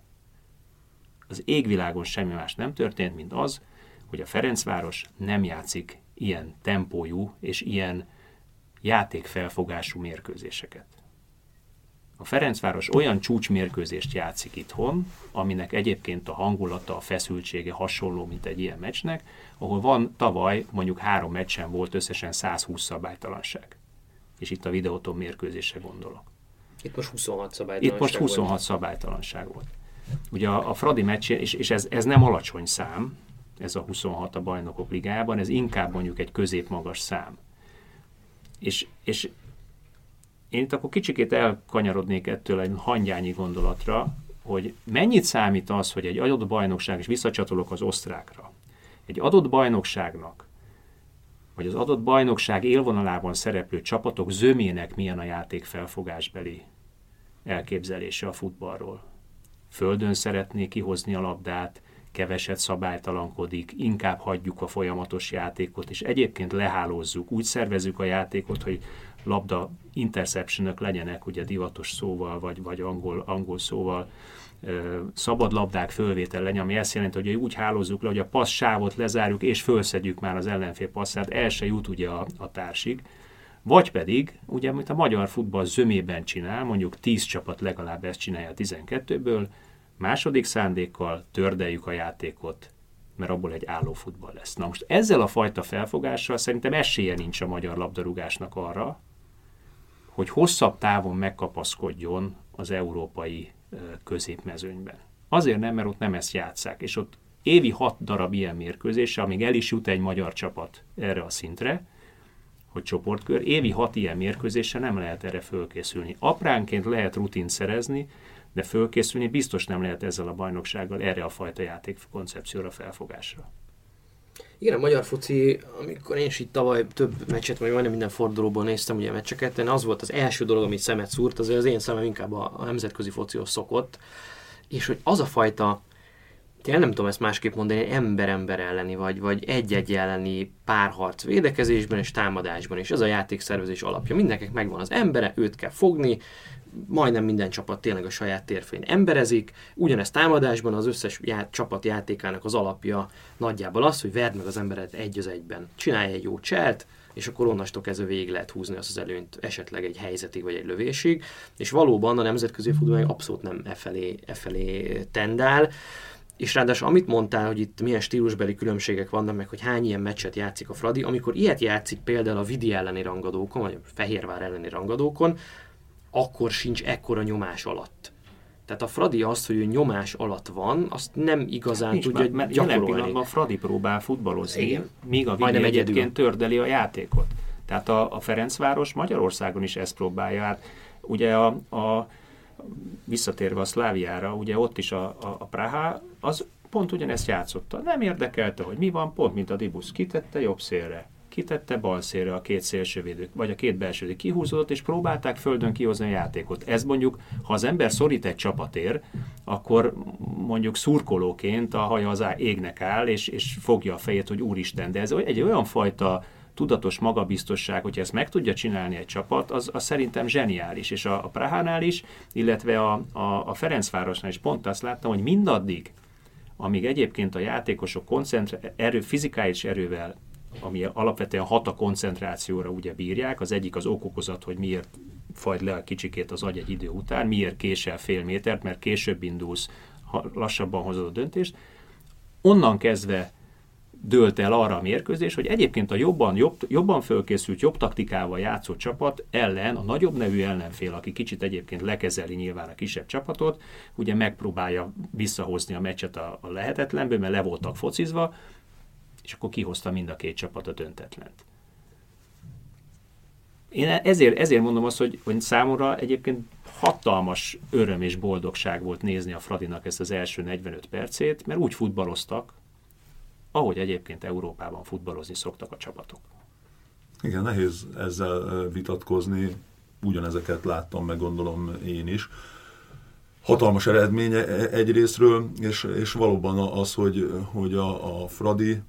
Az égvilágon semmi más nem történt, mint az, hogy a Ferencváros nem játszik ilyen tempójú és ilyen játékfelfogású mérkőzéseket. A Ferencváros olyan csúcsmérkőzést játszik itthon, aminek egyébként a hangulata, a feszültsége hasonló, mint egy ilyen meccsnek, ahol van tavaly mondjuk három meccsen volt összesen 120 szabálytalanság. És itt a videóton mérkőzésre gondolok. Itt most 26 szabálytalanság Itt most 26 volt. szabálytalanság volt. Ugye a, a Fradi meccs, és, és ez, ez nem alacsony szám, ez a 26 a bajnokok ligájában, ez inkább mondjuk egy középmagas szám. És, és én itt akkor kicsikét elkanyarodnék ettől egy hangyányi gondolatra, hogy mennyit számít az, hogy egy adott bajnokság, és visszacsatolok az osztrákra, egy adott bajnokságnak, vagy az adott bajnokság élvonalában szereplő csapatok zömének milyen a játék felfogásbeli elképzelése a futballról. Földön szeretné kihozni a labdát, keveset szabálytalankodik, inkább hagyjuk a folyamatos játékot, és egyébként lehálózzuk, úgy szervezzük a játékot, hogy labda interception legyenek, ugye divatos szóval, vagy, vagy angol, angol szóval, szabad labdák fölvétel legyen, ami azt jelenti, hogy úgy hálózzuk le, hogy a passz sávot lezárjuk, és fölszedjük már az ellenfél passzát, el se jut ugye a, a társig. Vagy pedig, ugye, amit a magyar futball zömében csinál, mondjuk 10 csapat legalább ezt csinálja a 12-ből, második szándékkal tördeljük a játékot, mert abból egy álló futball lesz. Na most ezzel a fajta felfogással szerintem esélye nincs a magyar labdarúgásnak arra, hogy hosszabb távon megkapaszkodjon az európai középmezőnyben. Azért nem, mert ott nem ezt játszák, és ott évi hat darab ilyen mérkőzése, amíg el is jut egy magyar csapat erre a szintre, hogy csoportkör, évi hat ilyen mérkőzése nem lehet erre fölkészülni. Apránként lehet rutint szerezni, de fölkészülni biztos nem lehet ezzel a bajnoksággal erre a fajta játékkoncepcióra, felfogásra. Igen, a magyar foci, amikor én is itt tavaly több meccset, vagy majdnem minden fordulóból néztem ugye meccseket, az volt az első dolog, ami szemet szúrt, azért az én szemem inkább a, a nemzetközi focihoz szokott, és hogy az a fajta, én nem tudom ezt másképp mondani, ember-ember elleni, vagy, vagy egy-egy elleni párharc védekezésben és támadásban, és ez a játékszervezés alapja. Mindenkinek megvan az embere, őt kell fogni, majdnem minden csapat tényleg a saját térfén emberezik. Ugyanezt támadásban az összes já- csapat játékának az alapja nagyjából az, hogy verd meg az emberet egy az egyben. Csinálj egy jó cselt, és akkor onnastól kezdve végig lehet húzni azt az előnyt esetleg egy helyzetig vagy egy lövésig, és valóban a nemzetközi futball abszolút nem e felé, e felé tendál, és ráadásul amit mondtál, hogy itt milyen stílusbeli különbségek vannak, meg hogy hány ilyen meccset játszik a Fradi, amikor ilyet játszik például a Vidi elleni rangadókon, vagy a Fehérvár elleni rangadókon, akkor sincs ekkora nyomás alatt. Tehát a Fradi azt, hogy ő nyomás alatt van, azt nem igazán Nincs tudja mert gyakorolni. Jelen pillanatban Fradi próbál futballozni, Igen. míg a Vidi egyébként tördeli a játékot. Tehát a, a Ferencváros Magyarországon is ezt próbálja. Hát ugye a, a visszatérve a Szláviára, ugye ott is a, a, a Praha, az pont ugyanezt játszotta. Nem érdekelte, hogy mi van, pont mint a Dibusz kitette jobb szélre kitette bal a két szélsővédők, vagy a két belsővédő kihúzódott, és próbálták földön kihozni a játékot. Ez mondjuk, ha az ember szorít egy csapatér, akkor mondjuk szurkolóként a haja az égnek áll, és, és fogja a fejét, hogy úristen, de ez egy olyan fajta tudatos magabiztosság, hogyha ezt meg tudja csinálni egy csapat, az, az szerintem zseniális. És a, a Prahánál is, illetve a, a, a Ferencvárosnál is pont azt láttam, hogy mindaddig, amíg egyébként a játékosok koncentrál, erő, fizikális erővel ami alapvetően hat a koncentrációra ugye bírják. Az egyik az okokozat, hogy miért fajd le a kicsikét az agy egy idő után, miért késel fél métert, mert később indulsz, lassabban hozod a döntést. Onnan kezdve dőlt el arra a mérkőzés, hogy egyébként a jobban, jobb, jobban fölkészült, jobb taktikával játszó csapat ellen, a nagyobb nevű ellenfél, aki kicsit egyébként lekezeli nyilván a kisebb csapatot, ugye megpróbálja visszahozni a meccset a, a lehetetlenből, mert le voltak focizva, és akkor kihozta mind a két csapat a döntetlent. Én ezért, ezért mondom azt, hogy, hogy számomra egyébként hatalmas öröm és boldogság volt nézni a Fradinak ezt az első 45 percét, mert úgy futballoztak, ahogy egyébként Európában futballozni szoktak a csapatok. Igen, nehéz ezzel vitatkozni, ugyanezeket láttam, meg gondolom én is. Hatalmas eredménye e-, egyrésztről, és, és valóban az, hogy, hogy a, a Fradi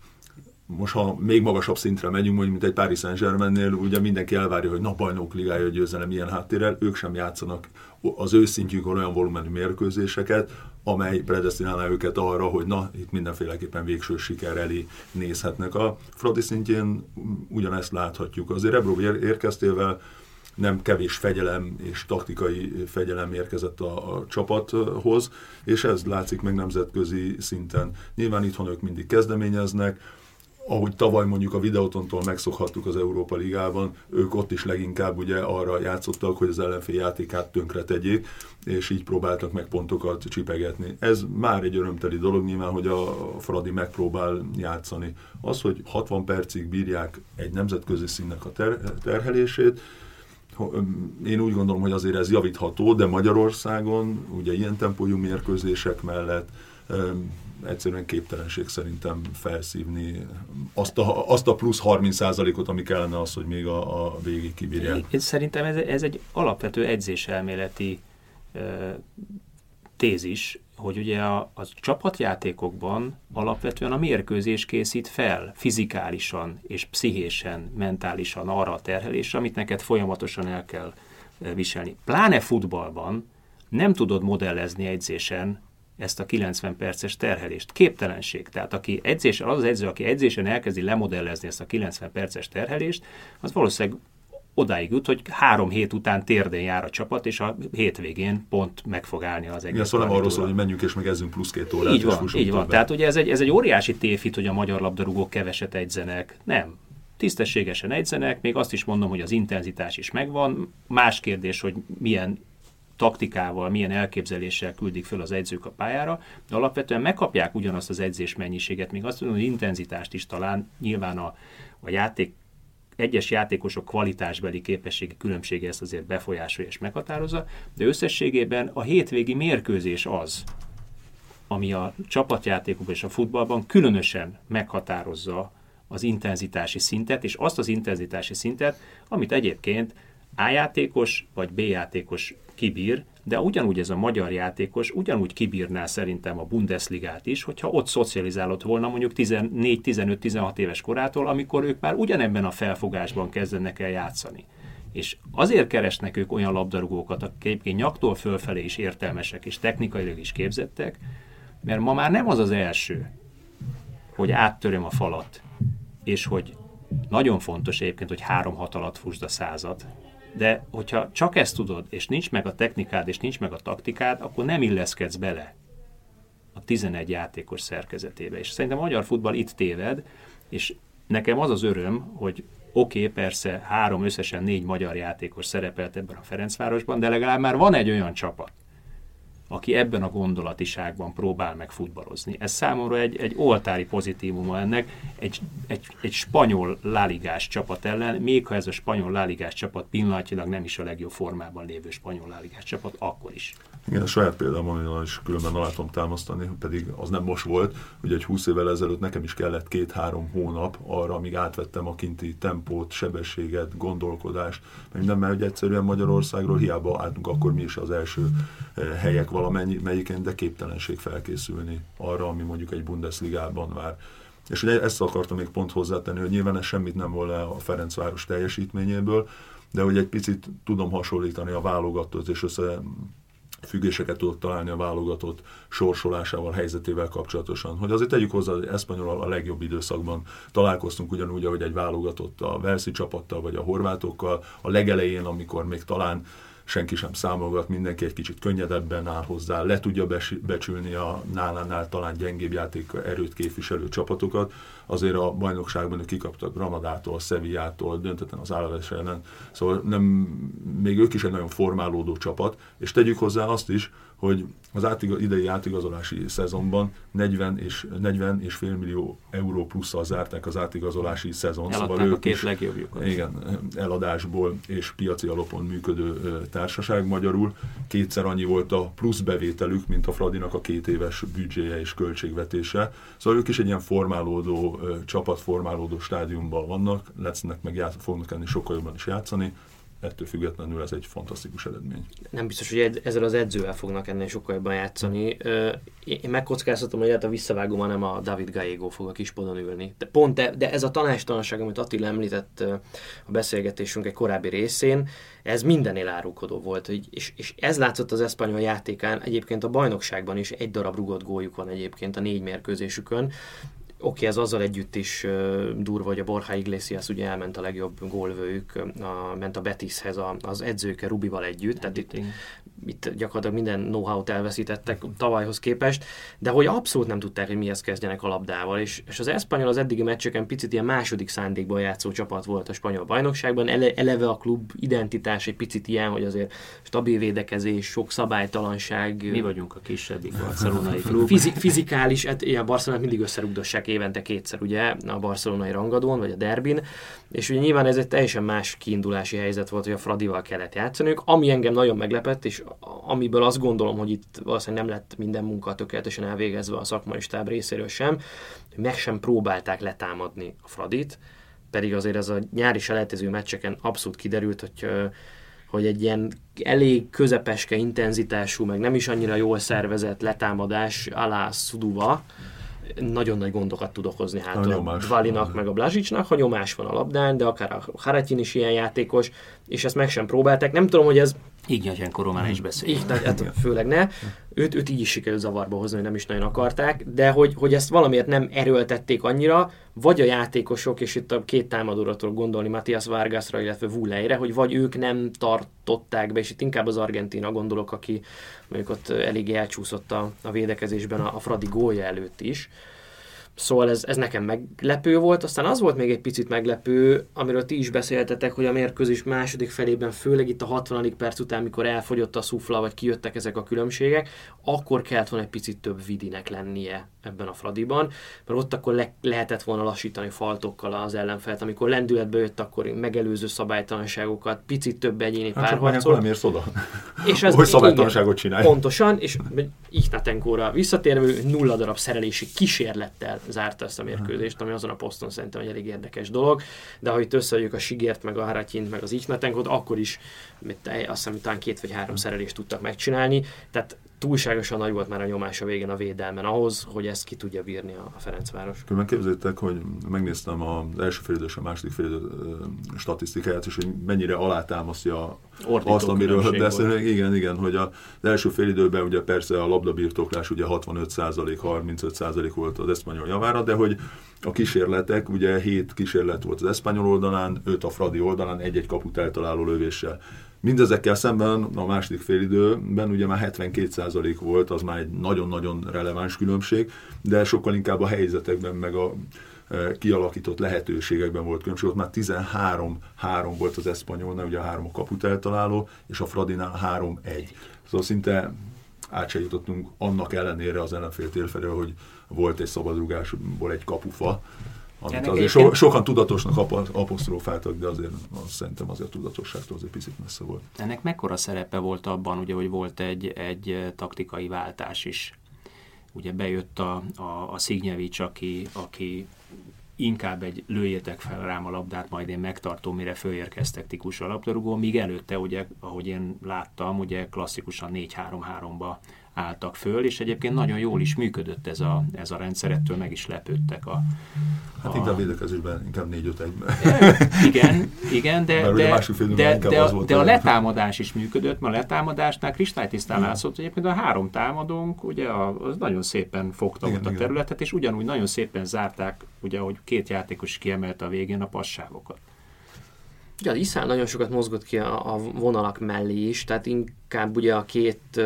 most ha még magasabb szintre megyünk, mondjuk, mint egy Paris Saint-Germainnél, ugye mindenki elvárja, hogy na bajnok ligája győzelem ilyen háttérrel, ők sem játszanak az ő szintjükön olyan volumenű mérkőzéseket, amely predestinálná őket arra, hogy na, itt mindenféleképpen végső siker elé nézhetnek. A Fradi szintjén ugyanezt láthatjuk. Azért Ebro érkeztével nem kevés fegyelem és taktikai fegyelem érkezett a, a csapathoz, és ez látszik meg nemzetközi szinten. Nyilván itthon ők mindig kezdeményeznek, ahogy tavaly mondjuk a videótontól megszokhattuk az Európa Ligában, ők ott is leginkább ugye arra játszottak, hogy az ellenfél játékát tönkre tegyék, és így próbáltak meg pontokat csipegetni. Ez már egy örömteli dolog nyilván, hogy a Fradi megpróbál játszani. Az, hogy 60 percig bírják egy nemzetközi színnek a ter- terhelését, én úgy gondolom, hogy azért ez javítható, de Magyarországon ugye ilyen tempójú mérkőzések mellett egyszerűen képtelenség szerintem felszívni azt a, azt a plusz 30%-ot, ami kellene az, hogy még a, a végig kibírják. Szerintem ez, ez egy alapvető edzéselméleti uh, tézis, hogy ugye a, a csapatjátékokban alapvetően a mérkőzés készít fel fizikálisan és pszichésen, mentálisan arra a terhelésre, amit neked folyamatosan el kell viselni. Pláne futballban nem tudod modellezni edzésen ezt a 90 perces terhelést. Képtelenség. Tehát aki edzésen, az az edző, aki edzésen elkezdi lemodellezni ezt a 90 perces terhelést, az valószínűleg odáig jut, hogy három hét után térdén jár a csapat, és a hétvégén pont meg fog állni az egész. Igen, szóval nem arról szól, hogy menjünk és meg ezzünk plusz két órát. Így van, így van. Tehát ugye ez egy, ez egy óriási tévhit, hogy a magyar labdarúgók keveset edzenek. Nem. Tisztességesen edzenek, még azt is mondom, hogy az intenzitás is megvan. Más kérdés, hogy milyen taktikával, milyen elképzeléssel küldik föl az edzők a pályára, de alapvetően megkapják ugyanazt az edzés mennyiséget, még azt mondom, hogy intenzitást is talán nyilván a, a játék egyes játékosok kvalitásbeli képességi különbsége ezt azért befolyásolja és meghatározza, de összességében a hétvégi mérkőzés az, ami a csapatjátékokban és a futballban különösen meghatározza az intenzitási szintet, és azt az intenzitási szintet, amit egyébként A játékos vagy B játékos kibír, de ugyanúgy ez a magyar játékos ugyanúgy kibírná szerintem a Bundesligát is, hogyha ott szocializálott volna mondjuk 14-15-16 éves korától, amikor ők már ugyanebben a felfogásban kezdenek el játszani. És azért keresnek ők olyan labdarúgókat, akik egyébként nyaktól fölfelé is értelmesek és technikailag is képzettek, mert ma már nem az az első, hogy áttöröm a falat, és hogy nagyon fontos egyébként, hogy három hat alatt fusd a század, de hogyha csak ezt tudod, és nincs meg a technikád, és nincs meg a taktikád, akkor nem illeszkedsz bele a 11 játékos szerkezetébe. És szerintem a magyar futball itt téved, és nekem az az öröm, hogy oké, okay, persze három, összesen négy magyar játékos szerepelt ebben a Ferencvárosban, de legalább már van egy olyan csapat, aki ebben a gondolatiságban próbál meg futballozni. Ez számomra egy, egy oltári pozitívuma ennek, egy, egy, egy spanyol láligás csapat ellen, még ha ez a spanyol láligás csapat pillanatilag nem is a legjobb formában lévő spanyol láligás csapat, akkor is. Igen, a saját példám, is különben alá tudom támasztani, pedig az nem most volt, hogy egy 20 évvel ezelőtt nekem is kellett két-három hónap arra, amíg átvettem a kinti tempót, sebességet, gondolkodást, nem, mert egyszerűen Magyarországról hiába álltunk akkor mi is az első eh, helyek valamelyiken, de képtelenség felkészülni arra, ami mondjuk egy Bundesligában vár. És ugye ezt akartam még pont hozzátenni, hogy nyilván ez semmit nem volna a Ferencváros teljesítményéből, de hogy egy picit tudom hasonlítani a válogatót, és össze függéseket tudok találni a válogatott sorsolásával, helyzetével kapcsolatosan. Hogy azért tegyük hozzá, hogy Eszpanyol a legjobb időszakban találkoztunk ugyanúgy, ahogy egy válogatott a Velszi csapattal, vagy a horvátokkal, a legelején, amikor még talán senki sem számolgat, mindenki egy kicsit könnyedebben áll hozzá, le tudja becsülni a nálánál talán gyengébb játék erőt képviselő csapatokat. Azért a bajnokságban ők kikaptak Granadától, Sevillától, döntetlen az Állaves ellen, szóval nem, még ők is egy nagyon formálódó csapat, és tegyük hozzá azt is, hogy az átiga, idei átigazolási szezonban 40 és, 40 és fél millió euró plusszal zárták az átigazolási szezon. szóval ők a két legjobbjukat. Igen, eladásból és piaci alapon működő társaság magyarul. Kétszer annyi volt a plusz bevételük, mint a Fradinak a két éves büdzséje és költségvetése. Szóval ők is egy ilyen formálódó, csapatformálódó stádiumban vannak, lesznek meg ját, fognak enni sokkal jobban is játszani ettől függetlenül ez egy fantasztikus eredmény. Nem biztos, hogy ezzel az edzővel fognak ennél sokkal jobban játszani. Én megkockáztatom, hogy hát a visszavágóban nem a David Gallego fog a kispodon ülni. De pont de, de ez a tanástalanság, amit Attila említett a beszélgetésünk egy korábbi részén, ez mindenél árulkodó volt. És, és ez látszott az eszpanyol játékán, egyébként a bajnokságban is egy darab rugott góljuk van egyébként a négy mérkőzésükön Oké, ez azzal együtt is durva, hogy a Borja Iglesias ugye elment a legjobb gólvőjük, a, ment a Betishez a, az edzőke Rubival együtt, tehát itt, itt gyakorlatilag minden know-how-t elveszítettek tavalyhoz képest, de hogy abszolút nem tudták, hogy mihez kezdjenek a labdával, és, és az Espanyol az eddigi meccseken picit ilyen második szándékban játszó csapat volt a spanyol bajnokságban, Ele, eleve a klub identitás egy picit ilyen, hogy azért stabil védekezés, sok szabálytalanság. Mi vagyunk a kisebbik barcelonai [laughs] klub. Fizi, fizikális, hát ilyen Barcelonát mindig összerugdossák évente kétszer, ugye, a barcelonai rangadón, vagy a derbin, és ugye nyilván ez egy teljesen más kiindulási helyzet volt, hogy a Fradival kellett játszaniuk, ami engem nagyon meglepett, és amiből azt gondolom, hogy itt valószínűleg nem lett minden munka tökéletesen elvégezve a szakmai stáb részéről sem, hogy meg sem próbálták letámadni a Fradit, pedig azért ez a nyári selejtező meccseken abszolút kiderült, hogy hogy egy ilyen elég közepeske intenzitású, meg nem is annyira jól szervezett letámadás alá Szuduva, nagyon nagy gondokat tud okozni hát a, a Dvalinak, meg a Blazsicsnak, ha nyomás van a labdán, de akár a Haratin is ilyen játékos, és ezt meg sem próbálták. Nem tudom, hogy ez Ignyatyánkor már is beszél. Így, hát főleg ne. Őt, őt így is sikerült zavarba hozni, hogy nem is nagyon akarták, de hogy, hogy ezt valamiért nem erőltették annyira, vagy a játékosok, és itt a két támadóra tudok gondolni, Matthias Vargasra, illetve Vuleire, hogy vagy ők nem tartották be, és itt inkább az Argentina gondolok, aki mondjuk ott eléggé elcsúszott a, a védekezésben a, a Fradi gólja előtt is, Szóval ez, ez nekem meglepő volt. Aztán az volt még egy picit meglepő, amiről ti is beszéltetek, hogy a mérkőzés második felében, főleg itt a 60. perc után, mikor elfogyott a szufla, vagy kijöttek ezek a különbségek, akkor kellett volna egy picit több vidinek lennie ebben a Fradiban, mert ott akkor le, lehetett volna lassítani faltokkal az ellenfelt, amikor lendületbe jött, akkor megelőző szabálytalanságokat, picit több egyéni hát párharcol. Nem érsz oda, [laughs] és [laughs] ez, hogy szabálytalanságot csinálj. Pontosan, és Ihnatenkóra visszatérve nulla darab szerelési kísérlettel zárta ezt a mérkőzést, ami azon a poszton szerintem egy elég érdekes dolog, de ha itt összeadjuk a Sigért, meg a Haratyint, meg az Ihnatenkót, akkor is mit, azt hiszem, talán két vagy három szerelést tudtak megcsinálni, tehát túlságosan nagy volt már a nyomás a végén a védelmen ahhoz, hogy ezt ki tudja bírni a Ferencváros. Különben képzeljétek, hogy megnéztem az első félidő és a második félidő statisztikáját, és hogy mennyire alátámasztja Ordító azt, amiről beszélünk. Igen, igen, hogy az első félidőben ugye persze a labdabirtoklás ugye 65% 35% volt az eszpanyol javára, de hogy a kísérletek, ugye 7 kísérlet volt az eszpanyol oldalán, 5 a Fradi oldalán, egy-egy kaput eltaláló lövéssel. Mindezekkel szemben a második félidőben ugye már 72% volt, az már egy nagyon-nagyon releváns különbség, de sokkal inkább a helyzetekben, meg a e, kialakított lehetőségekben volt különbség. Ott már 13-3 volt az Eszpanyolnál, ugye a három a kaput eltaláló, és a Fradinál 3-1. Szóval szinte át se jutottunk annak ellenére az ellenfél térfelől, hogy volt egy szabadrugásból egy kapufa, amit azért so, sokan tudatosnak apostrofáltak, de azért az, szerintem azért a tudatosságtól azért picit messze volt. Ennek mekkora szerepe volt abban, ugye, hogy volt egy, egy taktikai váltás is? Ugye bejött a, a, a Szignyevics, aki, aki inkább egy lőjétek fel rám a labdát, majd én megtartom, mire fölérkeztek tikus a labdarúgó, míg előtte, ugye, ahogy én láttam, ugye klasszikusan 4-3-3-ba álltak föl, és egyébként nagyon jól is működött ez a, ez a rendszer, ettől meg is lepődtek a... Hát a... inkább védekezésben, inkább 4 5 1 Igen, igen, de, de, de, de, a, de a letámadás is működött, mert a letámadásnál kristálytisztán látszott, hogy egyébként a három támadónk, ugye az nagyon szépen fogta igen, ott a területet, igen. és ugyanúgy nagyon szépen zárták, ugye, hogy két játékos kiemelte a végén a passágokat. Ugye az Iszál nagyon sokat mozgott ki a, a vonalak mellé is, tehát inkább ugye a két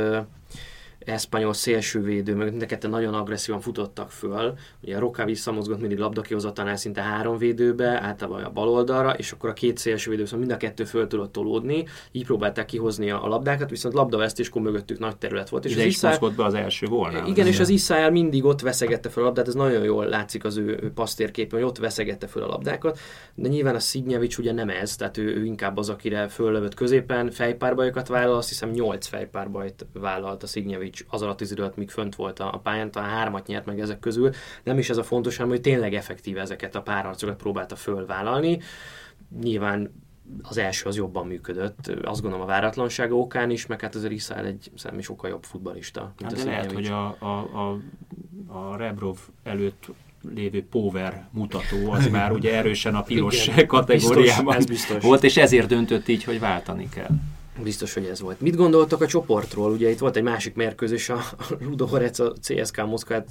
eszpanyol szélsővédő, meg mind nagyon agresszívan futottak föl. Ugye Roka visszamozgott mindig labdakihozatanál szinte három védőbe, általában a bal oldalra, és akkor a két szélsővédő szóval mind a kettő föl tudott tolódni, így próbálták kihozni a labdákat, viszont labdavesztéskor mögöttük nagy terület volt. És De az is Iszá... be az első volna. Igen, és az Iszáel mindig ott veszegette fel a labdát, ez nagyon jól látszik az ő, pasztérképen, hogy ott veszegette fel a labdákat, de nyilván a Szignyevics ugye nem ez, tehát ő, ő inkább az, akire föllövött középen, fejpárbajokat vállal, azt hiszem 8 fejpárbajt vállalt a Szignyevics Mitrovic az alatt az idő alatt, míg fönt volt a, pályán, talán hármat nyert meg ezek közül. Nem is ez a fontos, hanem hogy tényleg effektív ezeket a párharcokat próbálta fölvállalni. Nyilván az első az jobban működött, azt gondolom a váratlansága okán is, meg hát azért Iszál egy szerintem sokkal jobb futbalista. Hát de lehet, hogy a, a, a, a Rebrov előtt lévő power mutató, az [laughs] már ugye erősen a piros Igen, kategóriában biztos, biztos. volt, és ezért döntött így, hogy váltani kell. Biztos, hogy ez volt. Mit gondoltak a csoportról? Ugye itt volt egy másik mérkőzés, a Ludogorec a CSK Moszkvát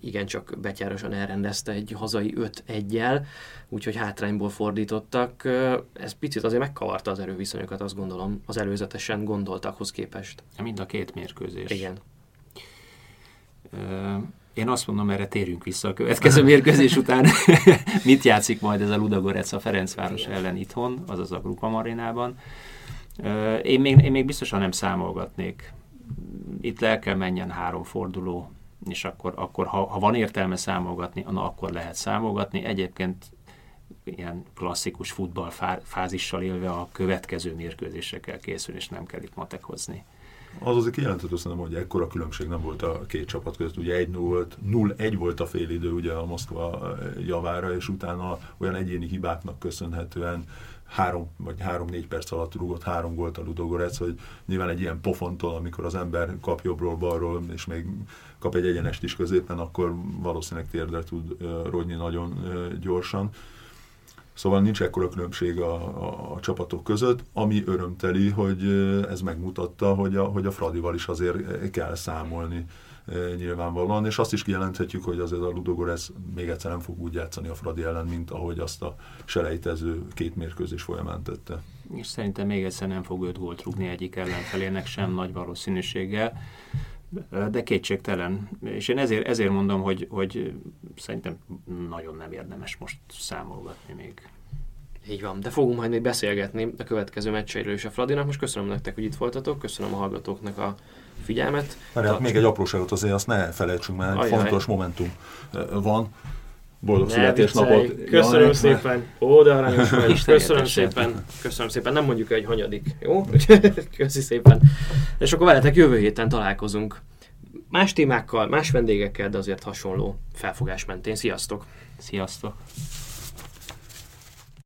igencsak betyárosan elrendezte egy hazai 5-1-jel, úgyhogy hátrányból fordítottak. Ez picit azért megkavarta az erőviszonyokat, azt gondolom, az előzetesen gondoltakhoz képest. Mind a két mérkőzés. Igen. Én azt mondom, erre térjünk vissza a következő [laughs] mérkőzés után. [laughs] Mit játszik majd ez a Ludogorec a Ferencváros ellen itthon, azaz a Grupa Marinában. Én még, én még biztosan nem számolgatnék. Itt le kell menjen három forduló, és akkor, akkor ha, ha van értelme számolgatni, na, akkor lehet számolgatni. Egyébként ilyen klasszikus futballfázissal élve a következő mérkőzésre kell és nem kell itt matekozni. Az azért kijelenthető szerintem, hogy ekkora különbség nem volt a két csapat között. Ugye 1 0 0-1 volt a félidő ugye a Moszkva javára, és utána olyan egyéni hibáknak köszönhetően három vagy három-négy perc alatt rúgott három gólt a Ludogorec, hogy nyilván egy ilyen pofontól, amikor az ember kap jobbról, balról, és még kap egy egyenest is középen, akkor valószínűleg térdre tud rodni nagyon gyorsan. Szóval nincs ekkora különbség a, a, a csapatok között, ami örömteli, hogy ez megmutatta, hogy a, hogy a Fradival is azért kell számolni nyilvánvalóan, és azt is kijelenthetjük, hogy azért a Ludogorez még egyszer nem fog úgy játszani a Fradi ellen, mint ahogy azt a selejtező két mérkőzés folyamán tette. És szerintem még egyszer nem fog öt gólt rúgni egyik ellenfelének sem nagy valószínűséggel, de kétségtelen. És én ezért, ezért mondom, hogy, hogy szerintem nagyon nem érdemes most számolgatni még. Így van, de fogunk majd még beszélgetni a következő meccseiről is a Fradinak. Most köszönöm nektek, hogy itt voltatok, köszönöm a hallgatóknak a figyelmet. Mert még egy apróságot azért azt ne felejtsünk, mert egy fontos momentum van. Boldog ne születésnapot! Köszönöm Jaj, szépen! Ó, de aranyos vagy! Köszönöm szépen! Köszönöm szépen! Nem mondjuk el, hogy hanyadik, jó? [laughs] Köszi szépen! És akkor veletek jövő héten találkozunk. Más témákkal, más vendégekkel, de azért hasonló felfogás mentén. Sziasztok! Sziasztok!